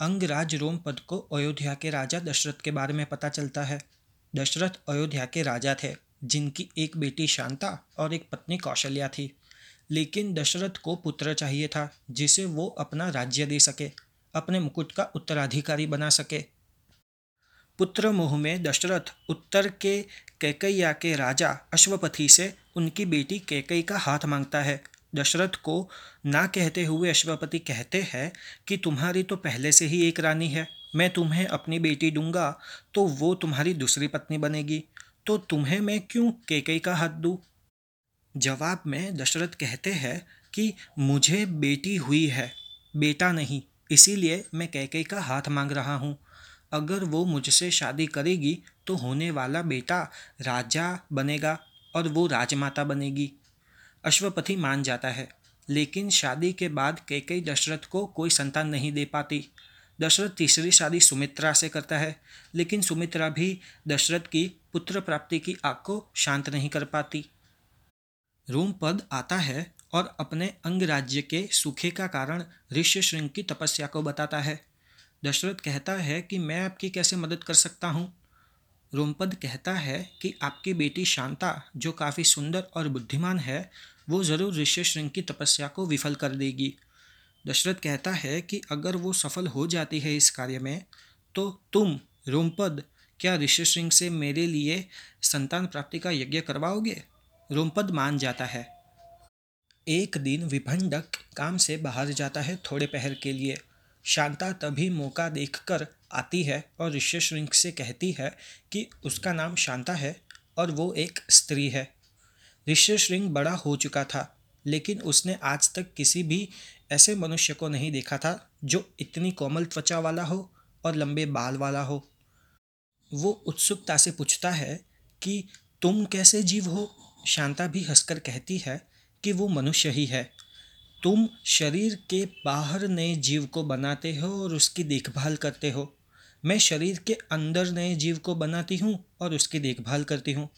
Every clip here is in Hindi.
अंगराज रोमपद को अयोध्या के राजा दशरथ के बारे में पता चलता है। दशरथ अयोध्या के राजा थे, जिनकी एक बेटी शांता और एक पत्नी कौशल्या थी। लेकिन दशरथ को पुत्र चाहिए था, जिसे वो अपना राज्य दे सके, अपने मुकुट का उत्तराधिकारी बना सके। पुत्र मोह में दशरथ उत्तर के कैकैया के राजा अश्वपति से उनकी बेटी कैकई का हाथ माँगता है। दशरथ को ना कहते हुए अश्वपति कहते हैं कि तुम्हारी तो पहले से ही एक रानी है, मैं तुम्हें अपनी बेटी दूँगा तो वो तुम्हारी दूसरी पत्नी बनेगी। तो तुम्हें मैं क्यों केकई का हाथ दूँ? जवाब में दशरथ कहते हैं कि मुझे बेटी हुई है, बेटा नहीं, इसीलिए मैं कैकई का हाथ मांग रहा हूँ। अगर वो मुझसे शादी करेगी तो होने वाला बेटा राजा बनेगा और वो राजमाता बनेगी। अश्वपति मान जाता है, लेकिन शादी के बाद कैकई दशरथ को कोई संतान नहीं दे पाती। दशरथ तीसरी शादी सुमित्रा से करता है, लेकिन सुमित्रा भी दशरथ की पुत्र प्राप्ति की आग को शांत नहीं कर पाती। रोमपद आता है और अपने अंगराज्य के सूखे का कारण ऋष्य श्रृंग की तपस्या को बताता है। दशरथ कहता है कि मैं आपकी कैसे मदद कर सकता हूँ? रोमपद कहता है कि आपकी बेटी शांता, जो काफ़ी सुंदर और बुद्धिमान है, वो ज़रूर ऋषि श्रृंग की तपस्या को विफल कर देगी। दशरथ कहता है कि अगर वो सफल हो जाती है इस कार्य में तो तुम, रोमपद, क्या ऋषि श्रृंग से मेरे लिए संतान प्राप्ति का यज्ञ करवाओगे? रोमपद मान जाता है। एक दिन विभंडक काम से बाहर जाता है थोड़े पहर के लिए। शांता तभी मौका देखकर आती है और ऋष्य श्रृंग से कहती है कि उसका नाम शांता है और वो एक स्त्री है। ऋष्य श्रृंग बड़ा हो चुका था, लेकिन उसने आज तक किसी भी ऐसे मनुष्य को नहीं देखा था जो इतनी कोमल त्वचा वाला हो और लंबे बाल वाला हो। वो उत्सुकता से पूछता है कि, तुम कैसे जीव हो? शांता भी हंसकर कहती है कि वो मनुष्य ही है तुम शरीर के बाहर नए जीव को बनाते हो और उसकी देखभाल करते हो। मैं शरीर के अंदर नए जीव को बनाती हूँ और उसकी देखभाल करती हूँ।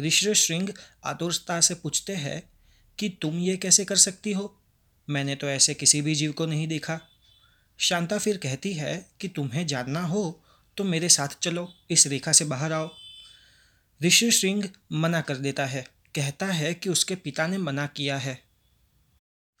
ऋषि श्रृंग आतुरता से पूछते हैं कि तुम ये कैसे कर सकती हो? मैंने तो ऐसे किसी भी जीव को नहीं देखा। शांता फिर कहती है कि तुम्हें जानना हो तो मेरे साथ चलो, इस रेखा से बाहर आओ। ऋषि श्रृंग मना कर देता है, कहता है कि उसके पिता ने मना किया है।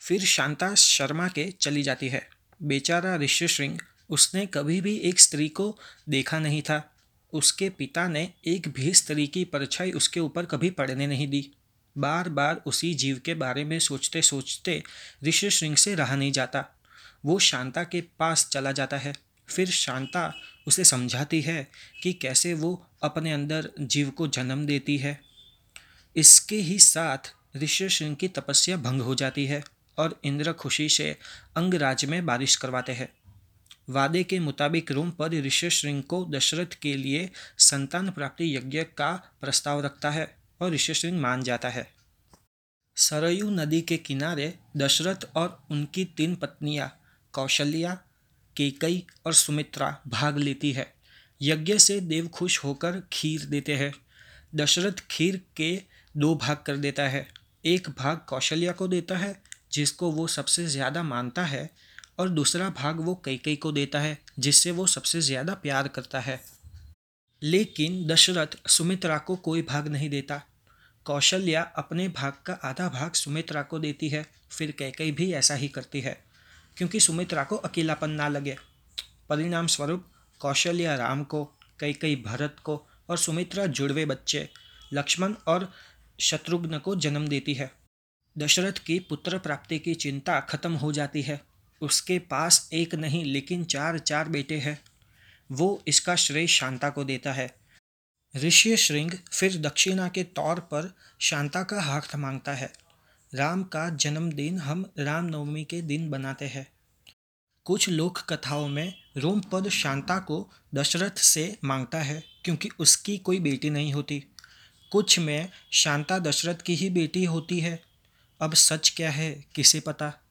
फिर शांता शर्मा के चली जाती है। बेचारा ऋषि श्रृंग, उसने कभी भी एक स्त्री को देखा नहीं था। उसके पिता ने एक भी स्त्री की परछाई उसके ऊपर कभी पड़ने नहीं दी। बार बार उसी जीव के बारे में सोचते सोचते ऋषि श्रृंग से रहा नहीं जाता। वो शांता के पास चला जाता है। फिर शांता उसे समझाती है कि कैसे वो अपने अंदर जीव को जन्म देती है। इसके ही साथ ऋषि श्रृंग की तपस्या भंग हो जाती है। और इंद्र खुशी से अंगराज में बारिश करवाते हैं। वादे के मुताबिक रोम पर ऋषि श्रृंग को दशरथ के लिए संतान प्राप्ति यज्ञ का प्रस्ताव रखता है और ऋषि श्रृंग मान जाता है। सरयू नदी के किनारे दशरथ और उनकी तीन पत्नियाँ कौशल्या, केकई और सुमित्रा भाग लेती है। यज्ञ से देव खुश होकर खीर देते हैं। दशरथ खीर के दो भाग कर देता है। एक भाग कौशल्या को देता है जिसको वो सबसे ज़्यादा मानता है और दूसरा भाग वो कई कई को देता है, जिससे वो सबसे ज़्यादा प्यार करता है। लेकिन दशरथ सुमित्रा को कोई भाग नहीं देता। कौशल्या अपने भाग का आधा भाग सुमित्रा को देती है, फिर कैकई भी ऐसा ही करती है, क्योंकि सुमित्रा को अकेलापन ना लगे। परिणाम स्वरूप कौशल्या राम को कई कई भरत को और सुमित्रा जुड़वे बच्चे लक्ष्मण और शत्रुघ्न को जन्म देती है। दशरथ की पुत्र प्राप्ति की चिंता खत्म हो जाती है। उसके पास एक नहीं, लेकिन चार चार बेटे हैं। वो इसका श्रेय शांता को देता है। ऋषि श्रृंग फिर दक्षिणा के तौर पर शांता का हाथ माँगता है। राम का जन्मदिन हम रामनवमी के दिन बनाते हैं। कुछ लोक कथाओं में रोमपद शांता को दशरथ से माँगता है, क्योंकि उसकी कोई बेटी नहीं होती। कुछ में शांता दशरथ की ही बेटी होती है। अब सच क्या है किसे पता?